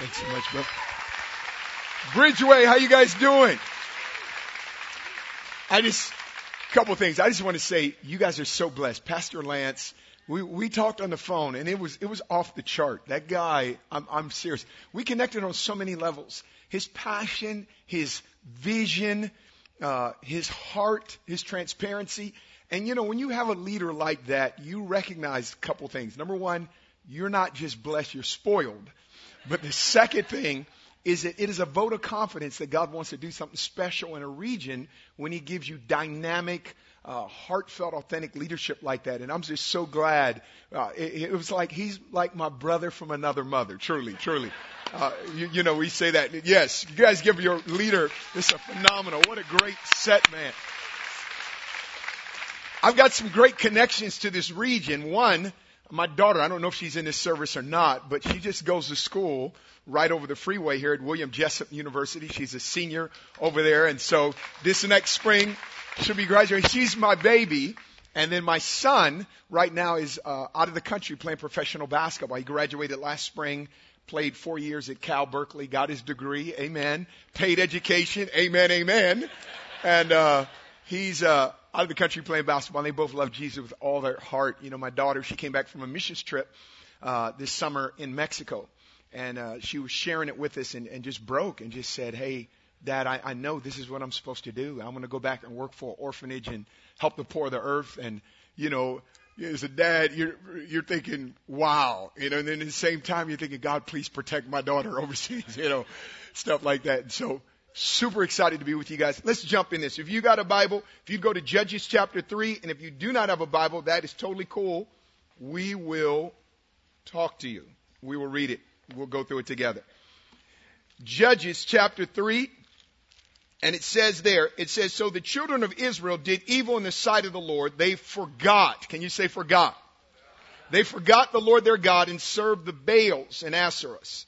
Thanks so much, bro. Bridgeway, how you guys doing? I just, a couple things. I just want to say, you guys are so blessed. Pastor Lance, we, we talked on the phone and it was, it was off the chart. That guy, I'm, I'm serious. We connected on so many levels. His passion, his vision, uh, his heart, his transparency. And you know, when you have a leader like that, you recognize a couple things. Number one, you're not just blessed, you're spoiled. But the second thing is that it is a vote of confidence that God wants to do something special in a region when He gives you dynamic, uh, heartfelt, authentic leadership like that. And I'm just so glad. Uh, it, it, was like He's like my brother from another mother. Truly, truly. Uh, you, you know, we say that. Yes, you guys give your leader. This is a phenomenal. What a great set, man. I've got some great connections to this region. One, my daughter, I don't know if she's in this service or not, but she just goes to school right over the freeway here at William Jessup University. She's a senior over there. And so this next spring, she'll be graduating. She's my baby. And then my son right now is uh, out of the country playing professional basketball. He graduated last spring, played four years at Cal Berkeley, got his degree. Amen. Paid education. Amen. Amen. And uh, he's uh, out of the country playing basketball. And they both love Jesus with all their heart. You know, my daughter, she came back from a missions trip uh, this summer in Mexico, and uh, she was sharing it with us, and, and just broke and just said, "Hey, Dad, I, I know this is what I'm supposed to do. I'm going to go back and work for an orphanage and help the poor of the earth." And you know, as a dad, you're you're thinking, "Wow," you know, and then at the same time, you're thinking, "God, please protect my daughter overseas," you know, stuff like that. And so Super excited to be with you guys. Let's jump in this. If you got a Bible, if you go to Judges chapter 3, and if you do not have a Bible, that is totally cool. We will talk to you. We will read it. We'll go through it together. Judges chapter 3, and it says there, it says, So the children of Israel did evil in the sight of the Lord. They forgot. Can you say forgot? They forgot the Lord their God and served the Baals and Asherahs.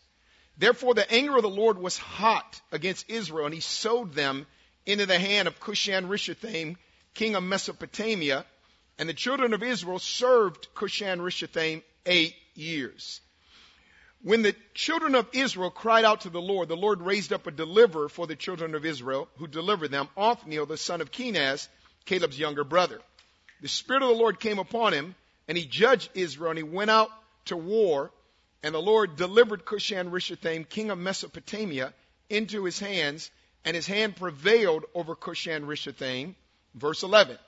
Therefore the anger of the Lord was hot against Israel, and he sold them into the hand of Cushan Rishathaim, king of Mesopotamia, and the children of Israel served Cushan Rishathaim eight years. When the children of Israel cried out to the Lord, the Lord raised up a deliverer for the children of Israel, who delivered them, Othniel, the son of Kenaz, Caleb's younger brother. The Spirit of the Lord came upon him, and he judged Israel, and he went out to war and the Lord delivered Cushan Rishathaim, king of Mesopotamia, into his hands, and his hand prevailed over Cushan Rishathaim. Verse 11.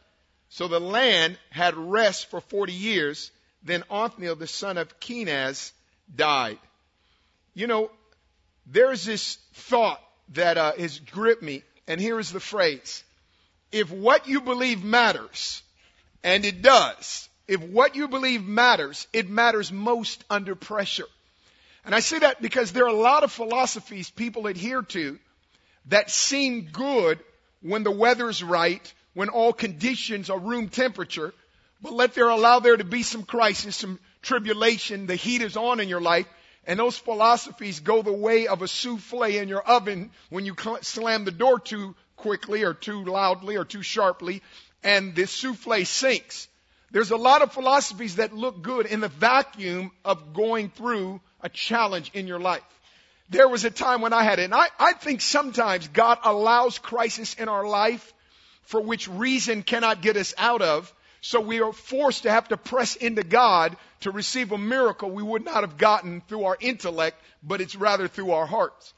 So the land had rest for 40 years. Then Othniel, the son of Kenaz, died. You know, there's this thought that uh, has gripped me, and here is the phrase. If what you believe matters, and it does, if what you believe matters, it matters most under pressure. And I say that because there are a lot of philosophies people adhere to that seem good when the weather's right, when all conditions are room temperature, but let there allow there to be some crisis, some tribulation, the heat is on in your life, and those philosophies go the way of a souffle in your oven when you slam the door too quickly or too loudly or too sharply, and the souffle sinks. There's a lot of philosophies that look good in the vacuum of going through a challenge in your life. There was a time when I had it, and I, I think sometimes God allows crisis in our life for which reason cannot get us out of. So we are forced to have to press into God to receive a miracle we would not have gotten through our intellect, but it's rather through our hearts.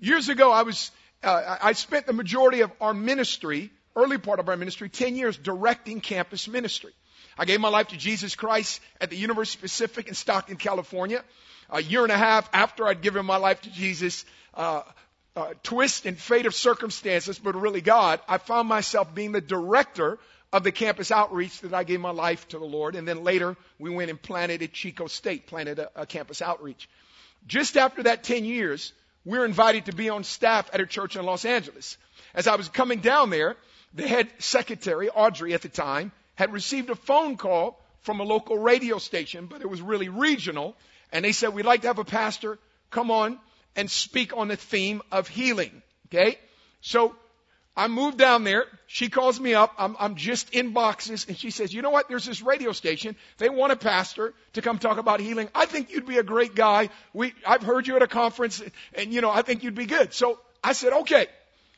Years ago, I was, uh, I spent the majority of our ministry, early part of our ministry, 10 years directing campus ministry. I gave my life to Jesus Christ at the University of Pacific in Stockton, California. A year and a half after I'd given my life to Jesus, uh, uh, twist and fate of circumstances, but really God, I found myself being the director of the campus outreach that I gave my life to the Lord. And then later we went and planted at Chico State, planted a, a campus outreach. Just after that 10 years, we were invited to be on staff at a church in Los Angeles. As I was coming down there, the head secretary, Audrey at the time, had received a phone call from a local radio station, but it was really regional. And they said, we'd like to have a pastor come on and speak on the theme of healing. Okay? So I moved down there. She calls me up. I'm, I'm just in boxes. And she says, you know what? There's this radio station. They want a pastor to come talk about healing. I think you'd be a great guy. We, I've heard you at a conference and, you know, I think you'd be good. So I said, okay.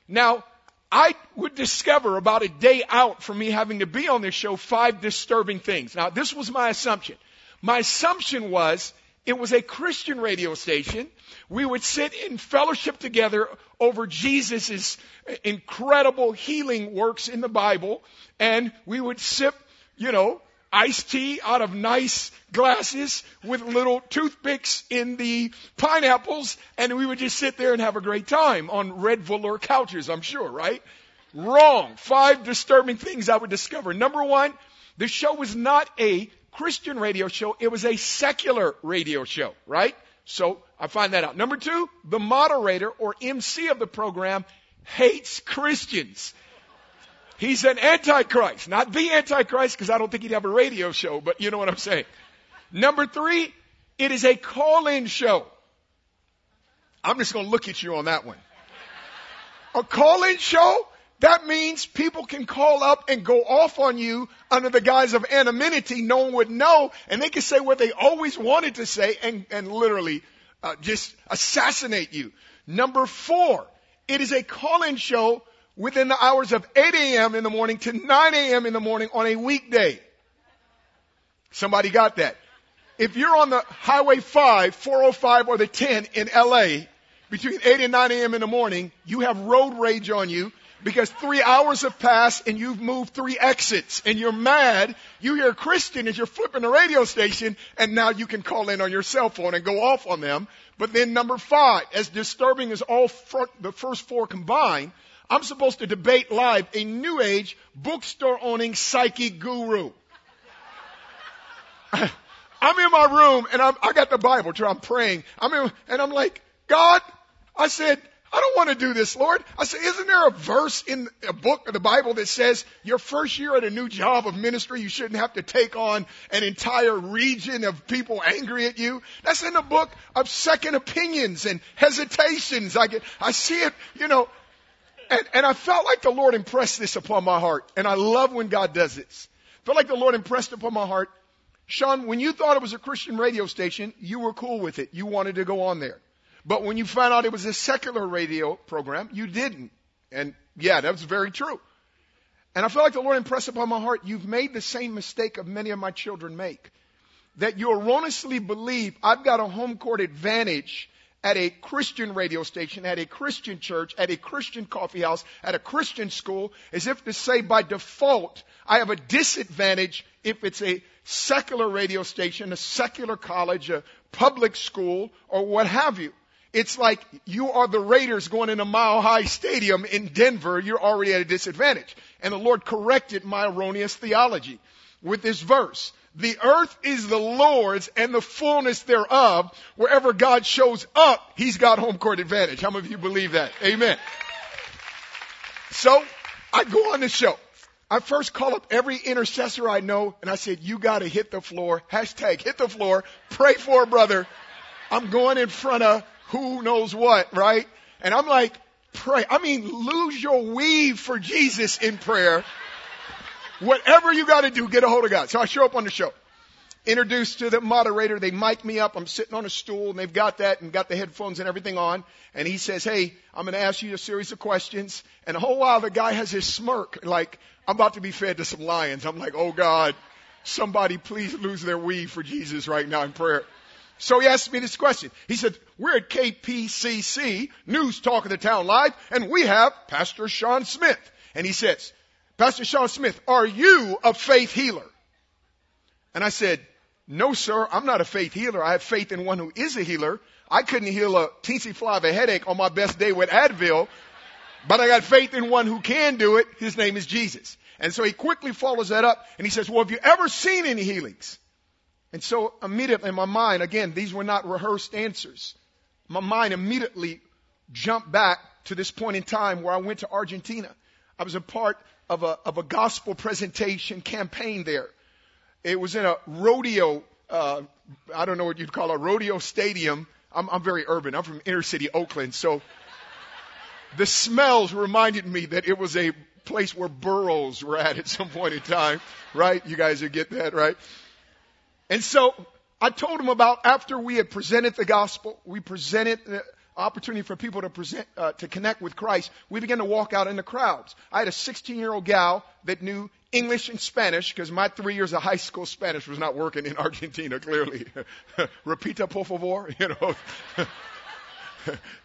Now, I would discover about a day out from me having to be on this show five disturbing things. Now, this was my assumption. My assumption was it was a Christian radio station. We would sit in fellowship together over Jesus' incredible healing works in the Bible, and we would sip, you know, iced tea out of nice glasses with little toothpicks in the pineapples, and we would just sit there and have a great time on red velour couches, I'm sure, right? Wrong. Five disturbing things I would discover. Number one, the show was not a Christian radio show, it was a secular radio show, right? So I find that out. Number two, the moderator or MC of the program hates Christians. He's an antichrist, not the antichrist because I don't think he'd have a radio show, but you know what I'm saying. Number three, it is a call-in show. I'm just going to look at you on that one. A call-in show? That means people can call up and go off on you under the guise of anonymity. No one would know, and they can say what they always wanted to say and, and literally uh, just assassinate you. Number four, it is a call-in show within the hours of 8 a.m. in the morning to 9 a.m. in the morning on a weekday. Somebody got that. If you're on the Highway 5, 405 or the 10 in LA between 8 and 9 a.m. in the morning, you have road rage on you because three hours have passed and you've moved three exits and you're mad. You hear a Christian as you're flipping the radio station and now you can call in on your cell phone and go off on them. But then number five, as disturbing as all the first four combined, I'm supposed to debate live a new age bookstore owning psychic guru. I'm in my room and I'm, I got the Bible. I'm praying. I'm in, and I'm like, God, I said, I don't want to do this, Lord. I said, isn't there a verse in a book of the Bible that says your first year at a new job of ministry, you shouldn't have to take on an entire region of people angry at you? That's in the book of second opinions and hesitations. I get, I see it, you know, and, and I felt like the Lord impressed this upon my heart. And I love when God does this. Felt like the Lord impressed upon my heart. Sean, when you thought it was a Christian radio station, you were cool with it. You wanted to go on there. But when you found out it was a secular radio program, you didn't. And yeah, that was very true. And I felt like the Lord impressed upon my heart, you've made the same mistake of many of my children make. That you erroneously believe I've got a home court advantage at a Christian radio station, at a Christian church, at a Christian coffee house, at a Christian school, as if to say by default, I have a disadvantage if it's a secular radio station, a secular college, a public school, or what have you. It's like you are the Raiders going in a mile high stadium in Denver. You're already at a disadvantage. And the Lord corrected my erroneous theology with this verse. The earth is the Lord's and the fullness thereof. Wherever God shows up, He's got home court advantage. How many of you believe that? Amen. So, I go on the show. I first call up every intercessor I know and I said, you gotta hit the floor. Hashtag hit the floor. Pray for a brother. I'm going in front of who knows what, right? And I'm like, pray. I mean, lose your weave for Jesus in prayer. Whatever you got to do, get a hold of God. So I show up on the show. Introduced to the moderator, they mic me up. I'm sitting on a stool and they've got that and got the headphones and everything on. And he says, Hey, I'm going to ask you a series of questions. And a whole while the guy has his smirk like, I'm about to be fed to some lions. I'm like, Oh God, somebody please lose their weave for Jesus right now in prayer. So he asked me this question. He said, we're at KPCC, News Talk of the Town Live, and we have Pastor Sean Smith. And he says, Pastor Sean Smith, are you a faith healer? And I said, no, sir, I'm not a faith healer. I have faith in one who is a healer. I couldn't heal a teensy fly of a headache on my best day with Advil, but I got faith in one who can do it. His name is Jesus. And so he quickly follows that up and he says, well, have you ever seen any healings? And so immediately in my mind, again, these were not rehearsed answers. My mind immediately jumped back to this point in time where I went to Argentina. I was a part of a, of a gospel presentation campaign there. It was in a rodeo, uh, I don't know what you'd call a rodeo stadium. I'm, I'm very urban. I'm from inner city Oakland. So the smells reminded me that it was a place where burros were at at some point in time, right? You guys would get that, right? And so I told him about after we had presented the gospel, we presented opportunity for people to present, uh, to connect with Christ. We began to walk out in the crowds. I had a 16 year old gal that knew English and Spanish because my three years of high school Spanish was not working in Argentina, clearly. Repita, por favor, you know.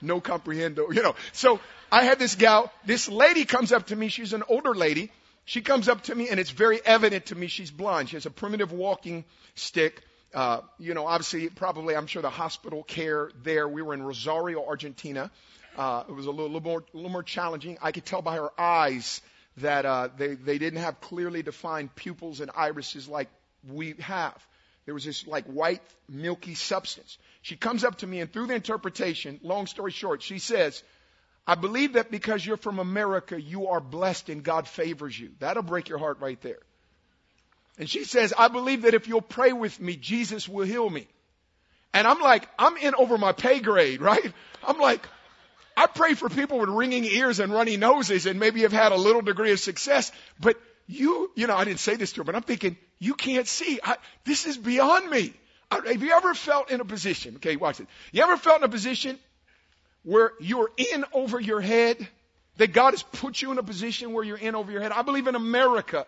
no comprehendo, you know. So I had this gal, this lady comes up to me, she's an older lady. She comes up to me and it's very evident to me she's blind. She has a primitive walking stick. Uh, you know, obviously, probably, I'm sure the hospital care there. We were in Rosario, Argentina. Uh, it was a little, little more, little more challenging. I could tell by her eyes that uh, they they didn't have clearly defined pupils and irises like we have. There was this like white milky substance. She comes up to me and through the interpretation, long story short, she says, I believe that because you're from America, you are blessed and God favors you. That'll break your heart right there. And she says, I believe that if you'll pray with me, Jesus will heal me. And I'm like, I'm in over my pay grade, right? I'm like, I pray for people with ringing ears and runny noses and maybe have had a little degree of success, but you, you know, I didn't say this to her, but I'm thinking, you can't see. I, this is beyond me. Have you ever felt in a position, okay, watch it. You ever felt in a position where you're in over your head? That God has put you in a position where you're in over your head? I believe in America,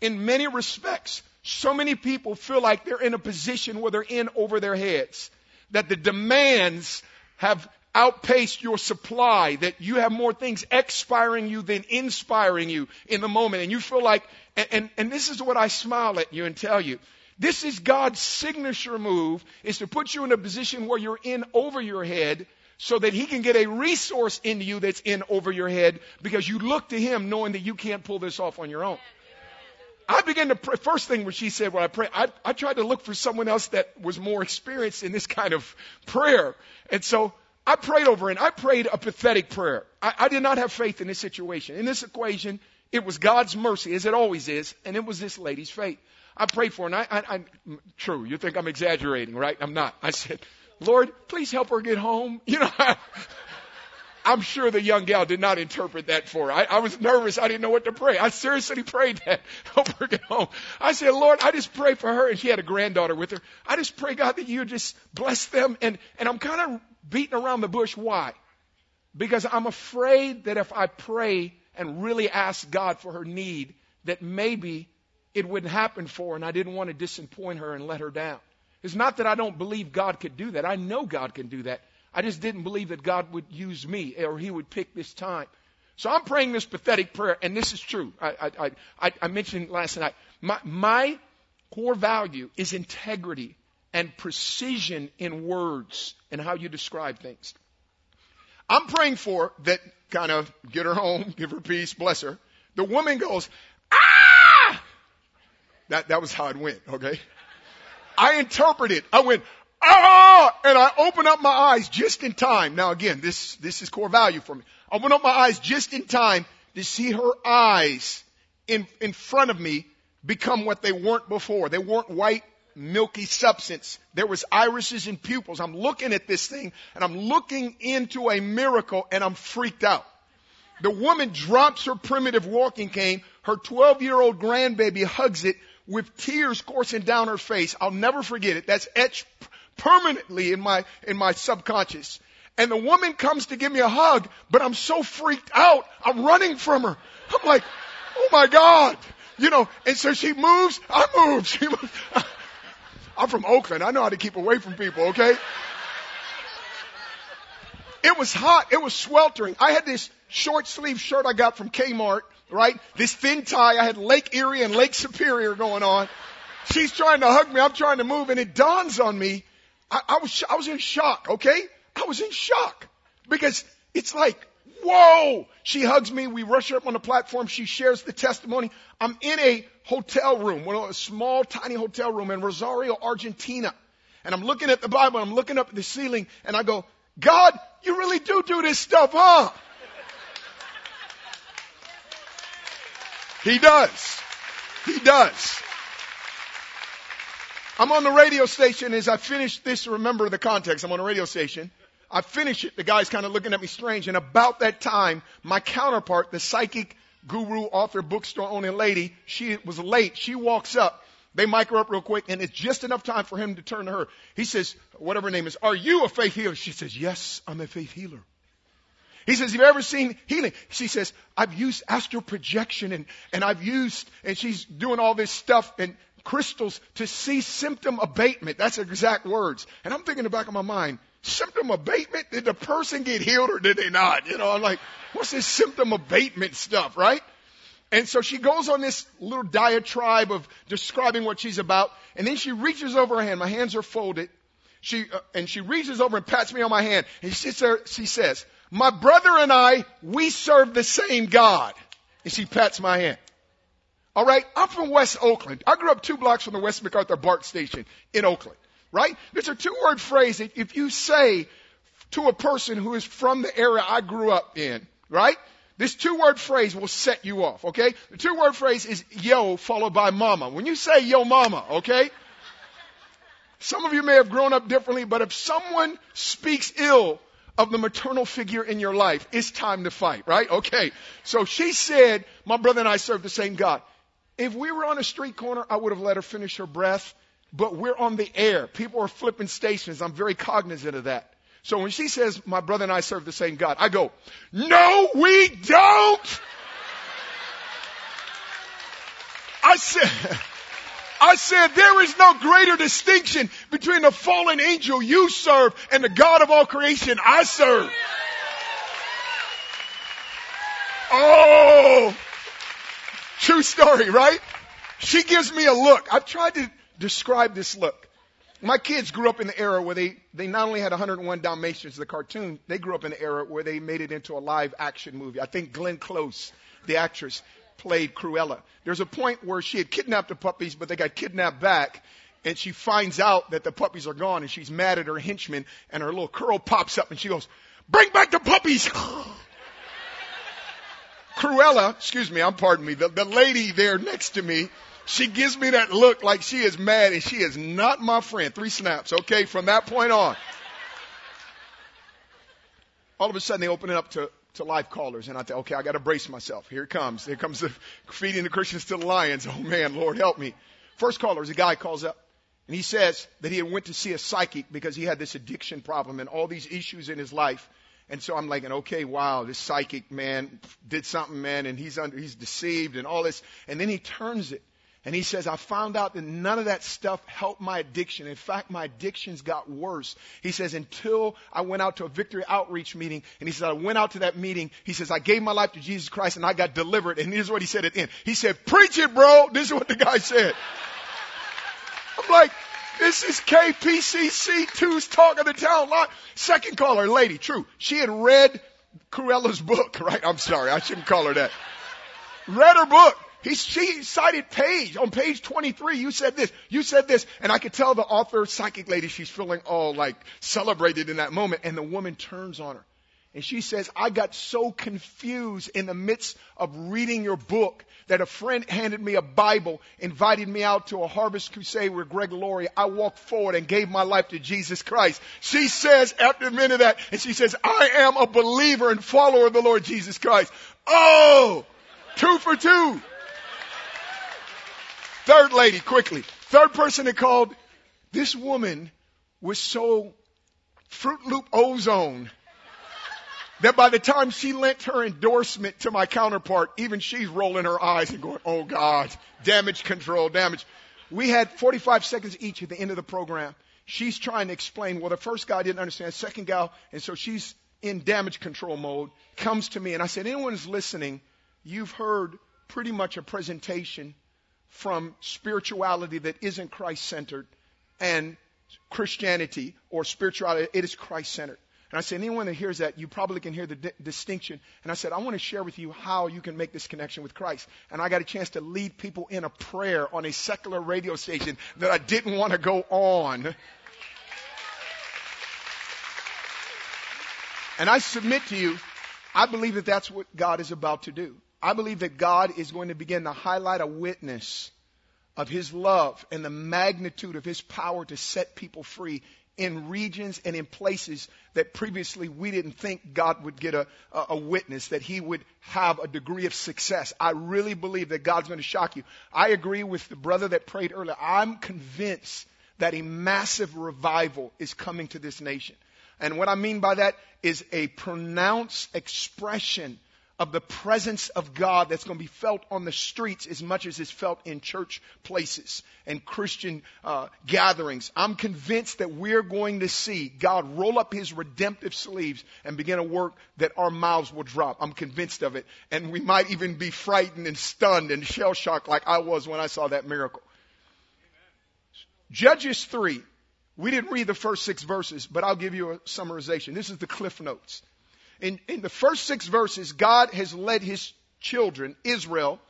in many respects, so many people feel like they're in a position where they're in over their heads. That the demands have outpaced your supply, that you have more things expiring you than inspiring you in the moment. And you feel like, and, and, and this is what I smile at you and tell you. This is God's signature move, is to put you in a position where you're in over your head so that he can get a resource into you that's in over your head because you look to him knowing that you can't pull this off on your own. I began to pray. First thing when she said, when I pray, I, I tried to look for someone else that was more experienced in this kind of prayer. And so I prayed over and I prayed a pathetic prayer. I, I did not have faith in this situation. In this equation, it was God's mercy, as it always is, and it was this lady's faith. I prayed for her, and I, I, I, true, you think I'm exaggerating, right? I'm not. I said, Lord, please help her get home. You know, I, I'm sure the young gal did not interpret that for her. I, I was nervous. I didn't know what to pray. I seriously prayed that. Help her get home. I said, Lord, I just pray for her. And she had a granddaughter with her. I just pray, God, that you just bless them. And, and I'm kind of beating around the bush. Why? Because I'm afraid that if I pray and really ask God for her need, that maybe it wouldn't happen for her and I didn't want to disappoint her and let her down. It's not that I don't believe God could do that. I know God can do that. I just didn't believe that God would use me or he would pick this time. So I'm praying this pathetic prayer, and this is true. I, I, I, I mentioned last night. My, my core value is integrity and precision in words and how you describe things. I'm praying for that kind of get her home, give her peace, bless her. The woman goes, ah! That, that was how it went, okay? I interpreted. It. I went, ah! And I open up my eyes just in time. Now again, this, this is core value for me. I opened up my eyes just in time to see her eyes in, in front of me become what they weren't before. They weren't white milky substance. There was irises and pupils. I'm looking at this thing and I'm looking into a miracle and I'm freaked out. The woman drops her primitive walking cane. Her 12 year old grandbaby hugs it with tears coursing down her face. I'll never forget it. That's etched permanently in my, in my subconscious. And the woman comes to give me a hug, but I'm so freaked out. I'm running from her. I'm like, oh my God. You know, and so she moves, I move. She moves. I'm from Oakland. I know how to keep away from people, okay? It was hot. It was sweltering. I had this short sleeve shirt I got from Kmart, right? This thin tie. I had Lake Erie and Lake Superior going on. She's trying to hug me. I'm trying to move and it dawns on me. I, I was, I was in shock, okay? I was in shock because it's like, whoa! She hugs me. We rush her up on the platform. She shares the testimony. I'm in a hotel room, of a small, tiny hotel room in Rosario, Argentina. And I'm looking at the Bible, I'm looking up at the ceiling, and I go, God, you really do do this stuff, huh? He does. He does. I'm on the radio station as I finish this. Remember the context. I'm on a radio station. I finish it. The guy's kind of looking at me strange. And about that time, my counterpart, the psychic guru, author, bookstore owning lady, she was late. She walks up. They mic her up real quick, and it's just enough time for him to turn to her. He says, whatever her name is, are you a faith healer? She says, yes, I'm a faith healer. He says, You've ever seen healing? She says, I've used astral projection and, and I've used, and she's doing all this stuff and crystals to see symptom abatement. That's exact words. And I'm thinking in the back of my mind, symptom abatement? Did the person get healed or did they not? You know, I'm like, what's this symptom abatement stuff, right? And so she goes on this little diatribe of describing what she's about, and then she reaches over her hand. My hands are folded. She uh, and she reaches over and pats me on my hand, and she sits there. She says, "My brother and I, we serve the same God." And she pats my hand. All right, I'm from West Oakland. I grew up two blocks from the West MacArthur BART station in Oakland. Right? There's a two-word phrase that if you say to a person who is from the area I grew up in, right? This two word phrase will set you off, okay? The two word phrase is yo followed by mama. When you say yo mama, okay? Some of you may have grown up differently, but if someone speaks ill of the maternal figure in your life, it's time to fight, right? Okay. So she said, my brother and I serve the same God. If we were on a street corner, I would have let her finish her breath, but we're on the air. People are flipping stations. I'm very cognizant of that. So when she says, my brother and I serve the same God, I go, no, we don't. I said, I said, there is no greater distinction between the fallen angel you serve and the God of all creation I serve. Oh, true story, right? She gives me a look. I've tried to describe this look. My kids grew up in the era where they, they not only had 101 Dalmatians, the cartoon, they grew up in the era where they made it into a live action movie. I think Glenn Close, the actress, played Cruella. There's a point where she had kidnapped the puppies, but they got kidnapped back, and she finds out that the puppies are gone, and she's mad at her henchman, and her little curl pops up, and she goes, bring back the puppies! Cruella, excuse me, I'm pardon me, the, the lady there next to me, she gives me that look like she is mad and she is not my friend. Three snaps, okay, from that point on. All of a sudden they open it up to, to live callers and I think, okay, I gotta brace myself. Here it comes. Here comes the feeding the Christians to the lions. Oh man, Lord help me. First caller is a guy calls up and he says that he had went to see a psychic because he had this addiction problem and all these issues in his life. And so I'm like, okay, wow, this psychic man did something, man, and he's under, he's deceived and all this. And then he turns it and he says, I found out that none of that stuff helped my addiction. In fact, my addictions got worse. He says, until I went out to a victory outreach meeting, and he said, I went out to that meeting. He says, I gave my life to Jesus Christ and I got delivered. And here's what he said at the end. He said, preach it, bro. This is what the guy said. I'm like, this is KPCC2's talk of the town lot. Second caller, lady, true. She had read Cruella's book, right? I'm sorry. I shouldn't call her that. Read her book. He, she cited page on page 23. You said this, you said this, and I could tell the author, psychic lady, she's feeling all like celebrated in that moment. And the woman turns on her and she says, I got so confused in the midst of reading your book that a friend handed me a Bible, invited me out to a harvest crusade with Greg Laurie. I walked forward and gave my life to Jesus Christ. She says after a minute of that, and she says, I am a believer and follower of the Lord Jesus Christ. Oh, two for two. Third lady, quickly. Third person that called. This woman was so Fruit Loop ozone that by the time she lent her endorsement to my counterpart, even she's rolling her eyes and going, oh God, damage control, damage. We had 45 seconds each at the end of the program. She's trying to explain, well, the first guy didn't understand, second gal, and so she's in damage control mode, comes to me, and I said, anyone who's listening, you've heard pretty much a presentation from spirituality that isn't Christ centered and Christianity or spirituality, it is Christ centered. And I said, anyone that hears that, you probably can hear the di- distinction. And I said, I want to share with you how you can make this connection with Christ. And I got a chance to lead people in a prayer on a secular radio station that I didn't want to go on. And I submit to you, I believe that that's what God is about to do. I believe that God is going to begin to highlight a witness of His love and the magnitude of His power to set people free in regions and in places that previously we didn't think God would get a, a, witness, that He would have a degree of success. I really believe that God's going to shock you. I agree with the brother that prayed earlier. I'm convinced that a massive revival is coming to this nation. And what I mean by that is a pronounced expression of the presence of God that's going to be felt on the streets as much as it's felt in church places and Christian uh, gatherings. I'm convinced that we're going to see God roll up his redemptive sleeves and begin a work that our mouths will drop. I'm convinced of it. And we might even be frightened and stunned and shell shocked like I was when I saw that miracle. Judges 3. We didn't read the first six verses, but I'll give you a summarization. This is the cliff notes. In, in the first six verses, God has led his children, Israel,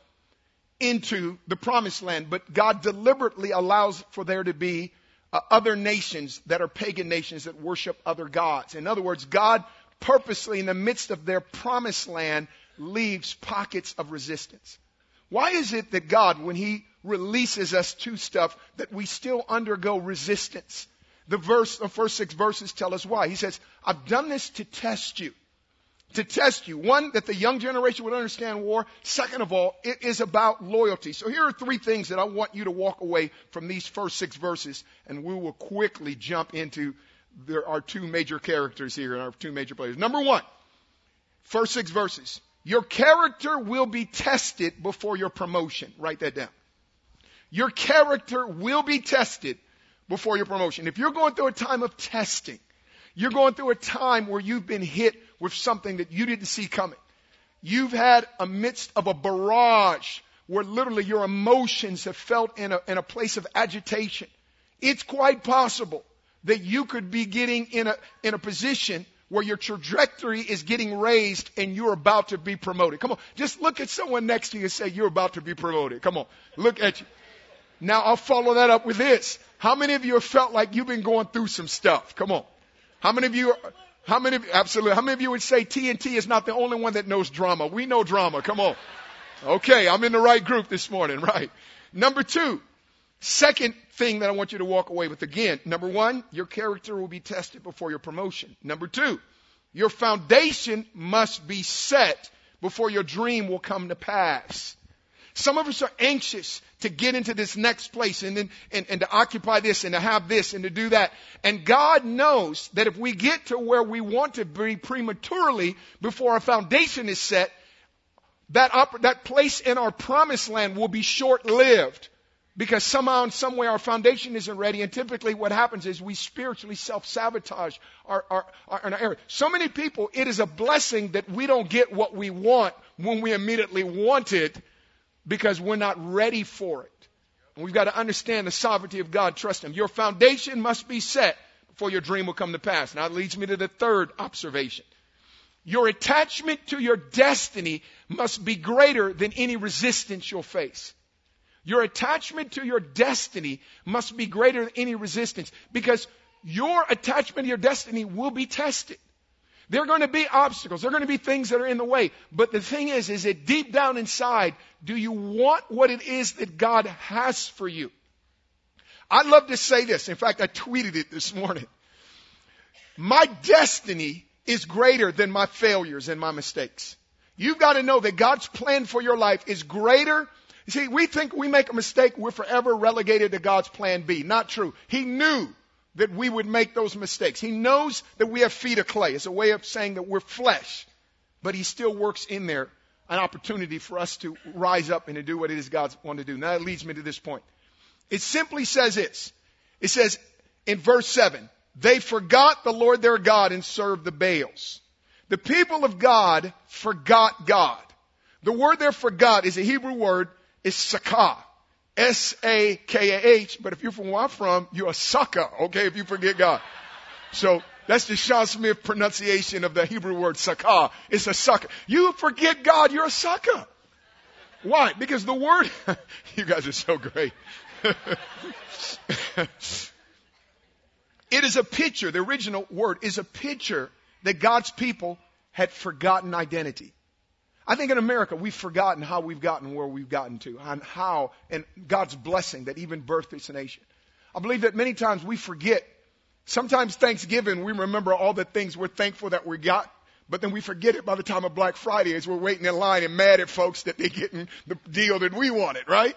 into the promised land, but God deliberately allows for there to be uh, other nations that are pagan nations that worship other gods. In other words, God purposely, in the midst of their promised land, leaves pockets of resistance. Why is it that God, when He releases us to stuff, that we still undergo resistance? The verse, the first six verses tell us why. He says, I've done this to test you to test you. One, that the young generation would understand war. Second of all, it is about loyalty. So here are three things that I want you to walk away from these first six verses, and we will quickly jump into there are two major characters here and our two major players. Number one, first six verses. Your character will be tested before your promotion. Write that down. Your character will be tested before your promotion. If you're going through a time of testing, you're going through a time where you've been hit with something that you didn't see coming. You've had a midst of a barrage where literally your emotions have felt in a, in a place of agitation. It's quite possible that you could be getting in a, in a position where your trajectory is getting raised and you're about to be promoted. Come on, just look at someone next to you and say, you're about to be promoted. Come on, look at you. Now I'll follow that up with this. How many of you have felt like you've been going through some stuff? Come on. How many of you, how many absolutely, how many of you would say TNT is not the only one that knows drama? We know drama. Come on. Okay, I'm in the right group this morning, right? Number two, second thing that I want you to walk away with again. Number one, your character will be tested before your promotion. Number two, your foundation must be set before your dream will come to pass. Some of us are anxious to get into this next place and then, and, and to occupy this and to have this and to do that. And God knows that if we get to where we want to be prematurely before our foundation is set, that, op- that place in our promised land will be short lived because somehow in some way our foundation isn't ready and typically what happens is we spiritually self-sabotage our, our, our, our area. So many people, it is a blessing that we don't get what we want when we immediately want it because we're not ready for it. And we've got to understand the sovereignty of God. Trust Him. Your foundation must be set before your dream will come to pass. Now it leads me to the third observation. Your attachment to your destiny must be greater than any resistance you'll face. Your attachment to your destiny must be greater than any resistance because your attachment to your destiny will be tested. There are going to be obstacles. There are going to be things that are in the way. But the thing is, is that deep down inside, do you want what it is that God has for you? I'd love to say this. In fact, I tweeted it this morning. My destiny is greater than my failures and my mistakes. You've got to know that God's plan for your life is greater. You see, we think we make a mistake, we're forever relegated to God's plan B. Not true. He knew that we would make those mistakes. He knows that we have feet of clay. It's a way of saying that we're flesh, but He still works in there an opportunity for us to rise up and to do what it is God wants to do. Now that leads me to this point. It simply says this. It says in verse 7, they forgot the Lord their God and served the Baals. The people of God forgot God. The word there forgot is a Hebrew word, is sakah. S-A-K-A-H, but if you're from where I'm from, you're a sucker, okay, if you forget God. So that's the Sean Smith pronunciation of the Hebrew word sucker. It's a sucker. You forget God, you're a sucker. Why? Because the word, you guys are so great. it is a picture, the original word is a picture that God's people had forgotten identity. I think in America, we've forgotten how we've gotten where we've gotten to and how and God's blessing that even birthed this nation. I believe that many times we forget Sometimes Thanksgiving, we remember all the things we're thankful that we got, but then we forget it by the time of Black Friday as we're waiting in line and mad at folks that they're getting the deal that we wanted, right?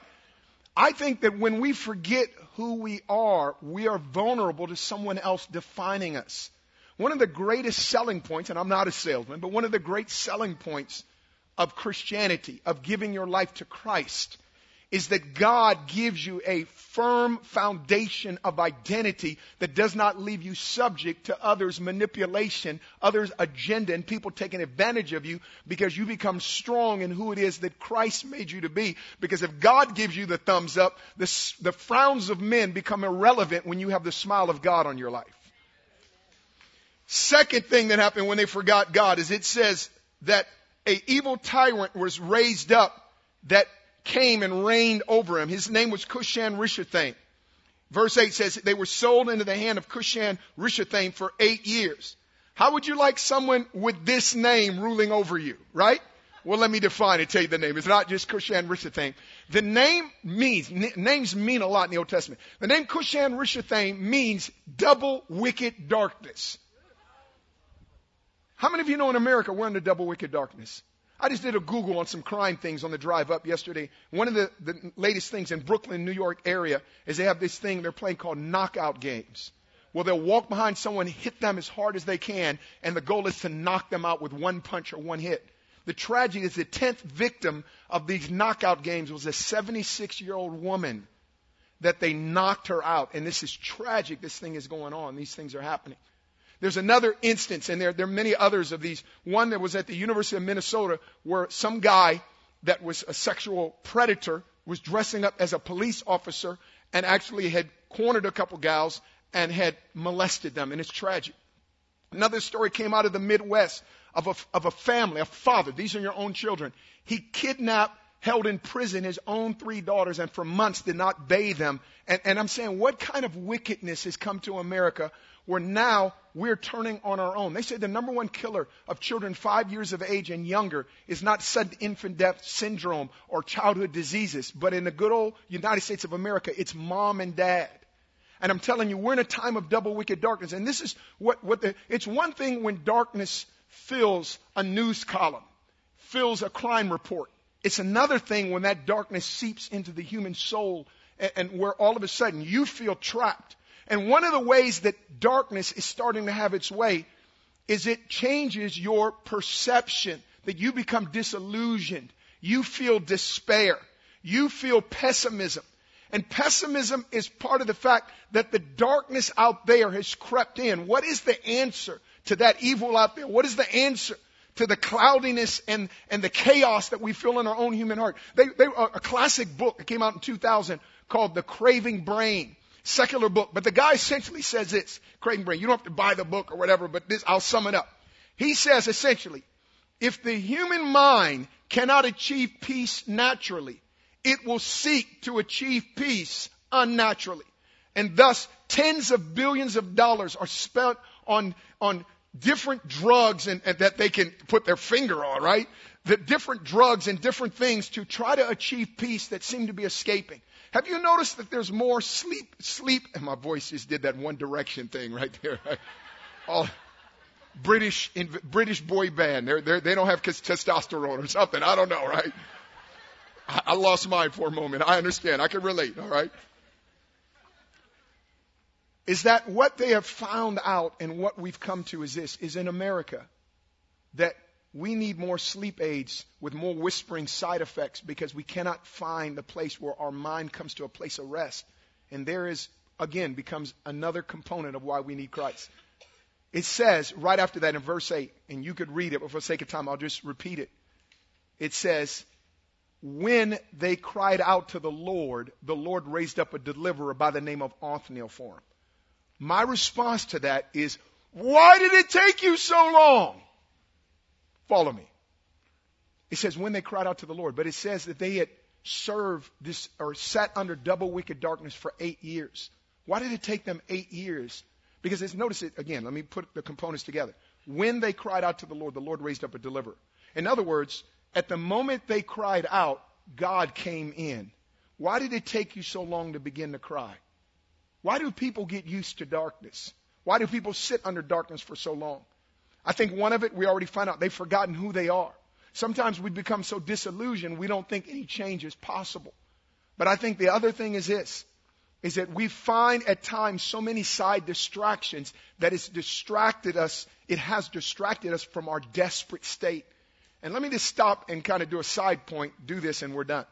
I think that when we forget who we are, we are vulnerable to someone else defining us. One of the greatest selling points, and I'm not a salesman, but one of the great selling points of Christianity, of giving your life to Christ, is that God gives you a firm foundation of identity that does not leave you subject to others' manipulation, others' agenda, and people taking advantage of you because you become strong in who it is that Christ made you to be. Because if God gives you the thumbs up, the, the frowns of men become irrelevant when you have the smile of God on your life. Second thing that happened when they forgot God is it says that a evil tyrant was raised up that came and reigned over him. His name was Cushan Rishathaim. Verse 8 says they were sold into the hand of Cushan Rishathaim for eight years. How would you like someone with this name ruling over you, right? Well, let me define it, tell you the name. It's not just Cushan Rishathaim. The name means, n- names mean a lot in the Old Testament. The name Cushan Rishathaim means double wicked darkness. How many of you know in America we're in the double wicked darkness? I just did a Google on some crime things on the drive up yesterday. One of the, the latest things in Brooklyn, New York area is they have this thing they're playing called knockout games. Well, they'll walk behind someone, hit them as hard as they can, and the goal is to knock them out with one punch or one hit. The tragedy is the 10th victim of these knockout games was a 76 year old woman that they knocked her out. And this is tragic. This thing is going on. These things are happening. There's another instance, and there, there are many others of these. One that was at the University of Minnesota where some guy that was a sexual predator was dressing up as a police officer and actually had cornered a couple gals and had molested them, and it's tragic. Another story came out of the Midwest of a, of a family, a father. These are your own children. He kidnapped, held in prison his own three daughters, and for months did not bathe them. And, and I'm saying, what kind of wickedness has come to America where now we're turning on our own. They say the number one killer of children five years of age and younger is not sudden infant death syndrome or childhood diseases, but in the good old United States of America, it's mom and dad. And I'm telling you, we're in a time of double wicked darkness. And this is what, what the, it's one thing when darkness fills a news column, fills a crime report. It's another thing when that darkness seeps into the human soul and, and where all of a sudden you feel trapped and one of the ways that darkness is starting to have its way is it changes your perception, that you become disillusioned. You feel despair. You feel pessimism. And pessimism is part of the fact that the darkness out there has crept in. What is the answer to that evil out there? What is the answer to the cloudiness and, and the chaos that we feel in our own human heart? They, they, a classic book that came out in 2000 called The Craving Brain secular book. But the guy essentially says this, Craving Brain, you don't have to buy the book or whatever, but this, I'll sum it up. He says essentially, if the human mind cannot achieve peace naturally, it will seek to achieve peace unnaturally. And thus, tens of billions of dollars are spent on, on different drugs and, and that they can put their finger on, right? The different drugs and different things to try to achieve peace that seem to be escaping. Have you noticed that there's more sleep, sleep, and my voice just did that one direction thing right there. All British, British boy band. They're, they're, they don't have testosterone or something. I don't know, right? I, I lost mine for a moment. I understand. I can relate, all right? Is that what they have found out and what we've come to is this, is in America, that we need more sleep aids with more whispering side effects because we cannot find the place where our mind comes to a place of rest. And there is, again, becomes another component of why we need Christ. It says right after that in verse 8, and you could read it, but for the sake of time, I'll just repeat it. It says, when they cried out to the Lord, the Lord raised up a deliverer by the name of Othniel for them. My response to that is, why did it take you so long? Follow me. It says when they cried out to the Lord, but it says that they had served this or sat under double wicked darkness for eight years. Why did it take them eight years? Because it's, notice it again, let me put the components together. When they cried out to the Lord, the Lord raised up a deliverer. In other words, at the moment they cried out, God came in. Why did it take you so long to begin to cry? Why do people get used to darkness? Why do people sit under darkness for so long? I think one of it, we already find out, they've forgotten who they are. Sometimes we become so disillusioned, we don't think any change is possible. But I think the other thing is this, is that we find at times so many side distractions that it's distracted us, it has distracted us from our desperate state. And let me just stop and kind of do a side point, do this and we're done.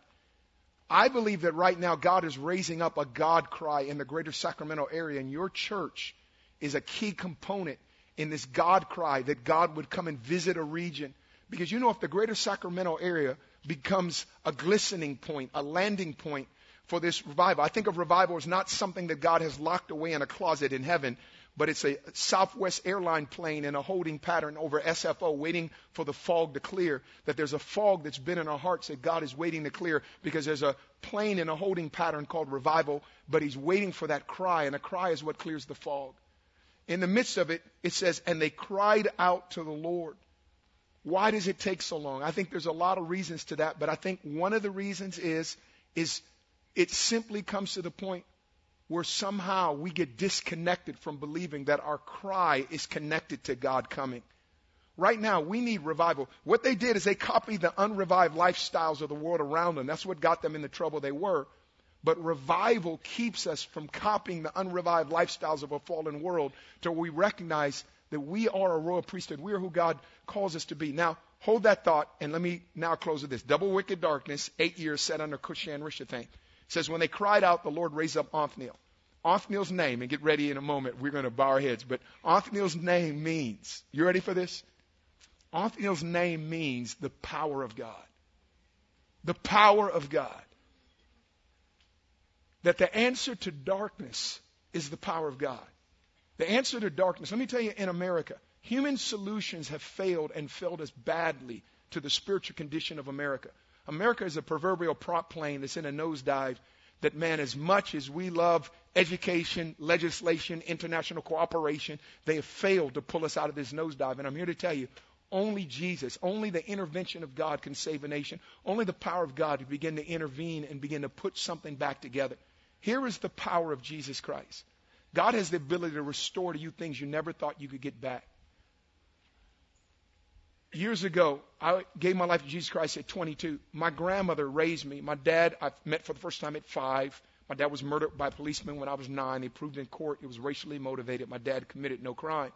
I believe that right now God is raising up a God cry in the greater Sacramento area, and your church is a key component in this God cry that God would come and visit a region. Because you know, if the greater Sacramento area becomes a glistening point, a landing point for this revival, I think of revival as not something that God has locked away in a closet in heaven, but it's a Southwest airline plane in a holding pattern over SFO waiting for the fog to clear. That there's a fog that's been in our hearts that God is waiting to clear because there's a plane in a holding pattern called revival, but He's waiting for that cry, and a cry is what clears the fog. In the midst of it, it says, and they cried out to the Lord. Why does it take so long? I think there's a lot of reasons to that, but I think one of the reasons is, is it simply comes to the point where somehow we get disconnected from believing that our cry is connected to God coming. Right now, we need revival. What they did is they copied the unrevived lifestyles of the world around them. That's what got them in the trouble they were. But revival keeps us from copying the unrevived lifestyles of a fallen world till we recognize that we are a royal priesthood. We are who God calls us to be. Now, hold that thought, and let me now close with this. Double wicked darkness, eight years set under Cushan Rishathaim says, when they cried out, the Lord raised up Othniel. Othniel's name, and get ready in a moment, we're going to bow our heads, but Othniel's name means, you ready for this? Othniel's name means the power of God. The power of God. That the answer to darkness is the power of God. The answer to darkness, let me tell you, in America, human solutions have failed and failed us badly to the spiritual condition of America. America is a proverbial prop plane that's in a nosedive that, man, as much as we love education, legislation, international cooperation, they have failed to pull us out of this nosedive. And I'm here to tell you, only Jesus, only the intervention of God can save a nation. Only the power of God to begin to intervene and begin to put something back together. Here is the power of Jesus Christ. God has the ability to restore to you things you never thought you could get back years ago, I gave my life to Jesus Christ at 22. My grandmother raised me. My dad, I met for the first time at five. My dad was murdered by a policeman when I was nine. They proved in court it was racially motivated. My dad committed no crime.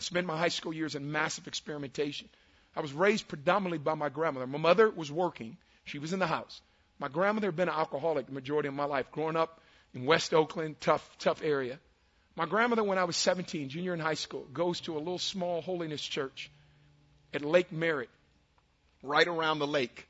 I spent my high school years in massive experimentation. I was raised predominantly by my grandmother. My mother was working. She was in the house. My grandmother had been an alcoholic the majority of my life, growing up in West Oakland, tough, tough area. My grandmother, when I was 17, junior in high school, goes to a little small holiness church at Lake Merritt, right around the lake.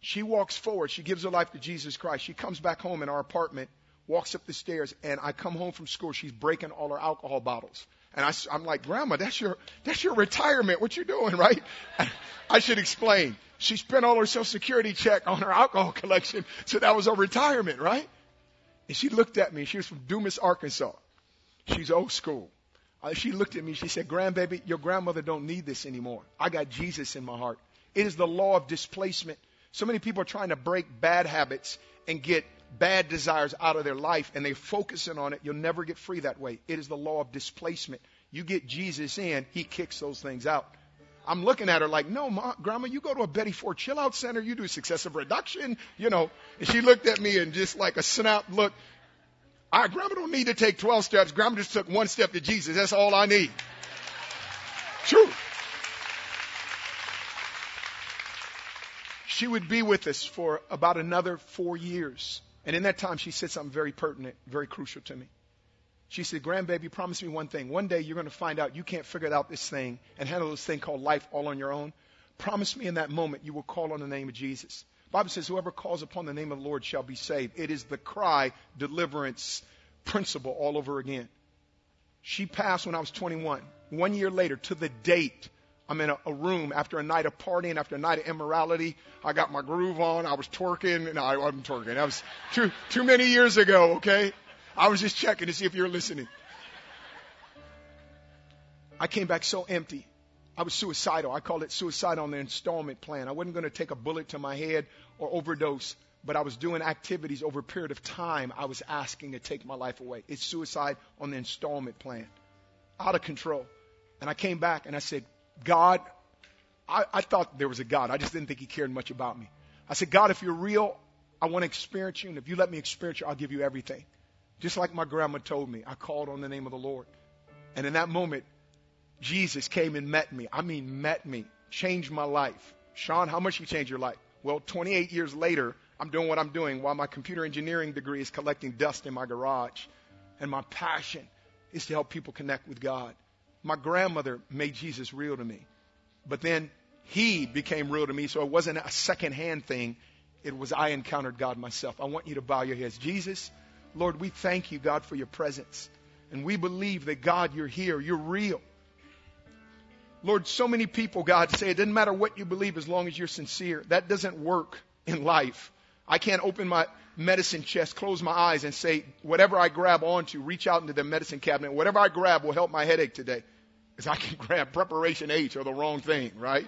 She walks forward. She gives her life to Jesus Christ. She comes back home in our apartment, walks up the stairs, and I come home from school. She's breaking all her alcohol bottles. And I, I'm like, Grandma, that's your, that's your retirement. What you doing, right? I should explain. She spent all her social security check on her alcohol collection, so that was her retirement, right? And she looked at me. She was from Dumas, Arkansas. She's old school. Uh, she looked at me. She said, Grandbaby, your grandmother don't need this anymore. I got Jesus in my heart. It is the law of displacement. So many people are trying to break bad habits and get bad desires out of their life and they're focusing on it. You'll never get free that way. It is the law of displacement. You get Jesus in, he kicks those things out. I'm looking at her like, no, Ma, grandma, you go to a Betty Ford chill out center, you do successive reduction, you know. And she looked at me and just like a snap look, our grandma don't need to take 12 steps. Grandma just took one step to Jesus. That's all I need. True. She would be with us for about another four years. And in that time, she said something very pertinent, very crucial to me. She said, Grandbaby, promise me one thing. One day you're going to find out you can't figure out this thing and handle this thing called life all on your own. Promise me in that moment you will call on the name of Jesus. Bible says, whoever calls upon the name of the Lord shall be saved. It is the cry deliverance principle all over again. She passed when I was 21. One year later, to the date, I'm in a, a, room after a night of partying, after a night of immorality. I got my groove on. I was twerking. No, I wasn't twerking. That was too, too many years ago, okay? I was just checking to see if you're listening. I came back so empty. I was suicidal. I called it suicide on the installment plan. I wasn't going to take a bullet to my head or overdose, but I was doing activities over a period of time I was asking to take my life away. It's suicide on the installment plan. out of control. And I came back and I said, God, I, I thought there was a God. I just didn't think he cared much about me. I said, God, if you're real, I want to experience you. And if you let me experience you, I'll give you everything. Just like my grandma told me, I called on the name of the Lord. And in that moment, Jesus came and met me. I mean, met me, changed my life. Sean, how much you changed your life? Well, 28 years later, I'm doing what I'm doing while my computer engineering degree is collecting dust in my garage. And my passion is to help people connect with God. My grandmother made Jesus real to me. But then he became real to me, so it wasn't a secondhand thing. It was I encountered God myself. I want you to bow your heads. Jesus, Lord, we thank you, God, for your presence. And we believe that, God, you're here. You're real. Lord, so many people, God, say it doesn't matter what you believe as long as you're sincere. That doesn't work in life. I can't open my medicine chest, close my eyes, and say, whatever I grab onto, reach out into the medicine cabinet. Whatever I grab will help my headache today. Because I can grab preparation H or the wrong thing, right?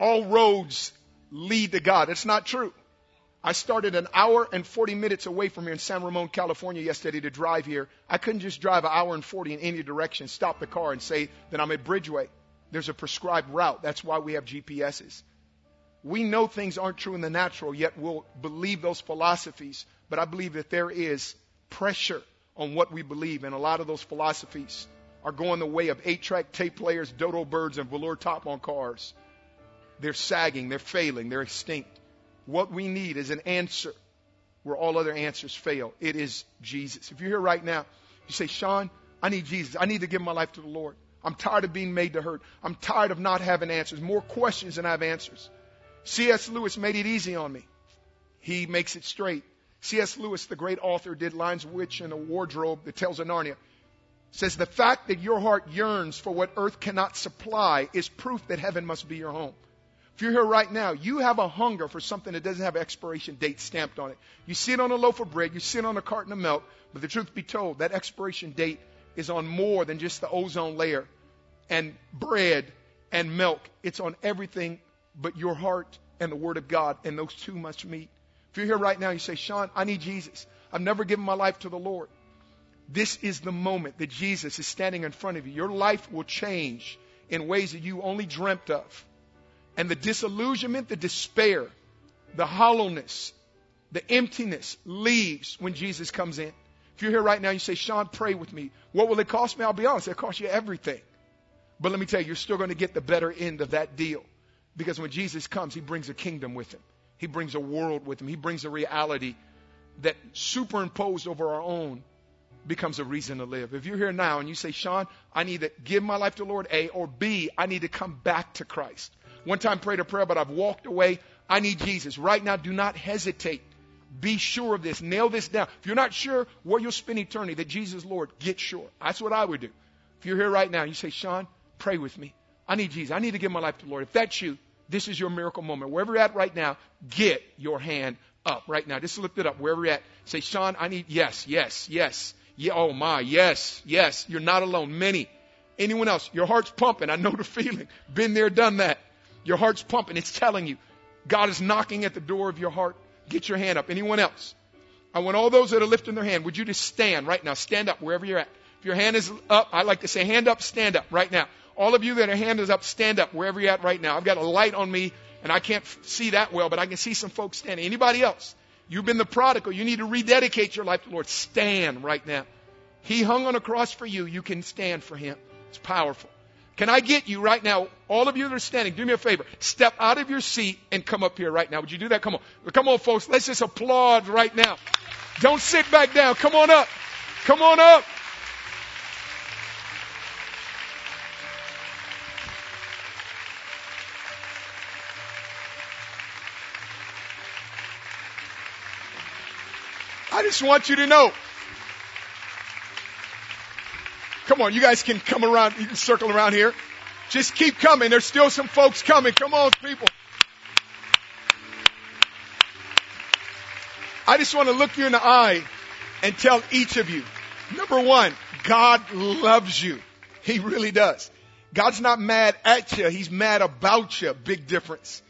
All roads lead to God. It's not true. I started an hour and 40 minutes away from here in San Ramon, California yesterday to drive here. I couldn't just drive an hour and 40 in any direction, stop the car and say that I'm at Bridgeway. There's a prescribed route. That's why we have GPSs. We know things aren't true in the natural, yet we'll believe those philosophies. But I believe that there is pressure on what we believe, and a lot of those philosophies are going the way of eight-track tape players, dodo birds, and velour top on cars. They're sagging, they're failing, they're extinct. What we need is an answer where all other answers fail. It is Jesus. If you're here right now, you say, Sean, I need Jesus. I need to give my life to the Lord. I'm tired of being made to hurt. I'm tired of not having answers. More questions than I have answers. C.S. Lewis made it easy on me. He makes it straight. C.S. Lewis, the great author, did Lion's Witch in a wardrobe that tells of Narnia. Says the fact that your heart yearns for what earth cannot supply is proof that heaven must be your home. If you're here right now, you have a hunger for something that doesn't have an expiration date stamped on it. You see it on a loaf of bread, you see it on a carton of milk, but the truth be told, that expiration date is on more than just the ozone layer and bread and milk. It's on everything but your heart and the Word of God, and those two must meet. If you're here right now, you say, Sean, I need Jesus. I've never given my life to the Lord. This is the moment that Jesus is standing in front of you. Your life will change in ways that you only dreamt of and the disillusionment, the despair, the hollowness, the emptiness leaves when Jesus comes in. If you're here right now, you say, Sean, pray with me. What will it cost me? I'll be honest, it'll cost you everything. But let me tell you, you're still going to get the better end of that deal. Because when Jesus comes, he brings a kingdom with him. He brings a world with him. He brings a reality that superimposed over our own becomes a reason to live. If you're here now and you say, Sean, I need to give my life to the Lord, A, or B, I need to come back to Christ. One time prayed a prayer, but I've walked away. I need Jesus. Right now, do not hesitate. Be sure of this. Nail this down. If you're not sure where you'll spend eternity, that Jesus Lord, get sure. That's what I would do. If you're here right now, you say, Sean, pray with me. I need Jesus. I need to give my life to the Lord. If that's you, this is your miracle moment. Wherever you're at right now, get your hand up right now. Just lift it up wherever you're at. Say, Sean, I need, yes, yes, yes. Yeah, oh my, yes, yes. You're not alone. Many. Anyone else? Your heart's pumping. I know the feeling. Been there, done that. Your heart's pumping. It's telling you God is knocking at the door of your heart. Get your hand up. Anyone else? I want all those that are lifting their hand, would you just stand right now? Stand up wherever you're at. If your hand is up, I like to say hand up, stand up right now. All of you that are hand is up, stand up wherever you're at right now. I've got a light on me and I can't see that well, but I can see some folks standing. Anybody else? You've been the prodigal. You need to rededicate your life to the Lord. Stand right now. He hung on a cross for you. You can stand for him. It's powerful. Can I get you right now, all of you that are standing, do me a favor. Step out of your seat and come up here right now. Would you do that? Come on. Come on, folks. Let's just applaud right now. Don't sit back down. Come on up. Come on up. I just want you to know Come on, you guys can come around, you can circle around here. Just keep coming. There's still some folks coming. Come on, people. I just want to look you in the eye and tell each of you, number one, God loves you. He really does. God's not mad at you. He's mad about you. Big difference.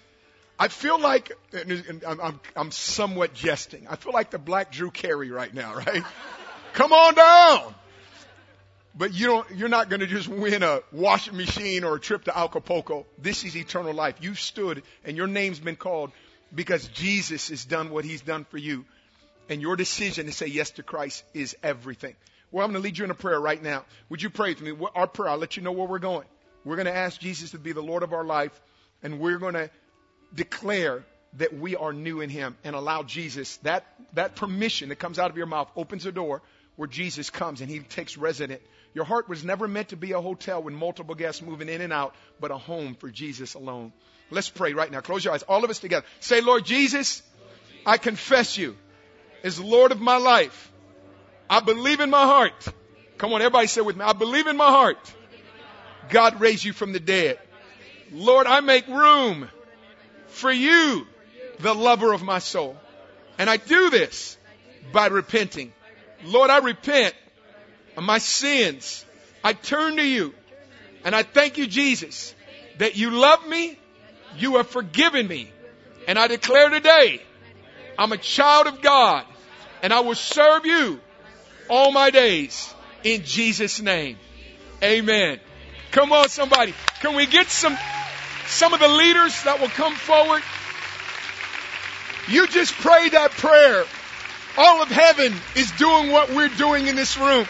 I feel like, I'm, I'm, I'm somewhat jesting. I feel like the black Drew Carey right now, right? Come on down. But you don't, you're not going to just win a washing machine or a trip to Acapulco. This is eternal life. You've stood and your name's been called because Jesus has done what he's done for you. And your decision to say yes to Christ is everything. Well, I'm going to lead you in a prayer right now. Would you pray with me? Our prayer, I'll let you know where we're going. We're going to ask Jesus to be the Lord of our life, and we're going to declare that we are new in Him and allow Jesus, that, that permission that comes out of your mouth opens a door where Jesus comes and He takes resident. Your heart was never meant to be a hotel with multiple guests moving in and out, but a home for Jesus alone. Let's pray right now. Close your eyes. All of us together. Say, Lord Jesus, I confess you as Lord of my life. I believe in my heart. Come on, everybody say with me. I believe in my heart. God raised you from the dead. Lord, I make room for you, the lover of my soul. And I do this by repenting. Lord, I repent of my sins. I turn to you. And I thank you, Jesus, that you love me. You have forgiven me. And I declare today, I'm a child of God and I will serve you all my days in Jesus name. Amen. Come on somebody. Can we get some some of the leaders that will come forward? You just pray that prayer. All of heaven is doing what we're doing in this room.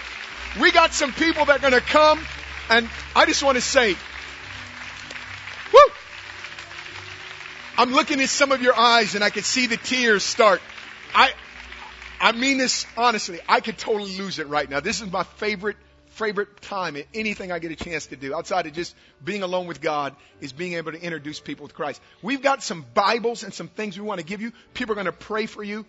We got some people that are going to come and I just want to say, woo! I'm looking at some of your eyes and I can see the tears start. I, I mean this honestly. I could totally lose it right now. This is my favorite favorite time in anything I get a chance to do outside of just being alone with God is being able to introduce people with Christ. We've got some Bibles and some things we want to give you. People are going to pray for you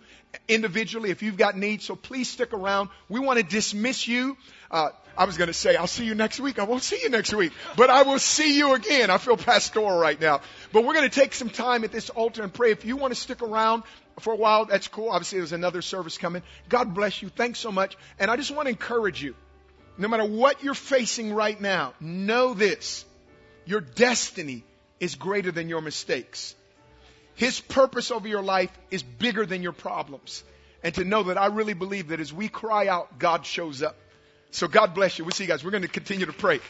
individually if you've got needs. So please stick around. We want to dismiss you. Uh, I was going to say, I'll see you next week. I won't see you next week, but I will see you again. I feel pastoral right now. But we're going to take some time at this altar and pray. If you want to stick around for a while, that's cool. Obviously, there's another service coming. God bless you. Thanks so much. And I just want to encourage you. No matter what you're facing right now, know this. Your destiny is greater than your mistakes. His purpose over your life is bigger than your problems. And to know that I really believe that as we cry out, God shows up. So God bless you. We'll see you guys. We're going to continue to pray.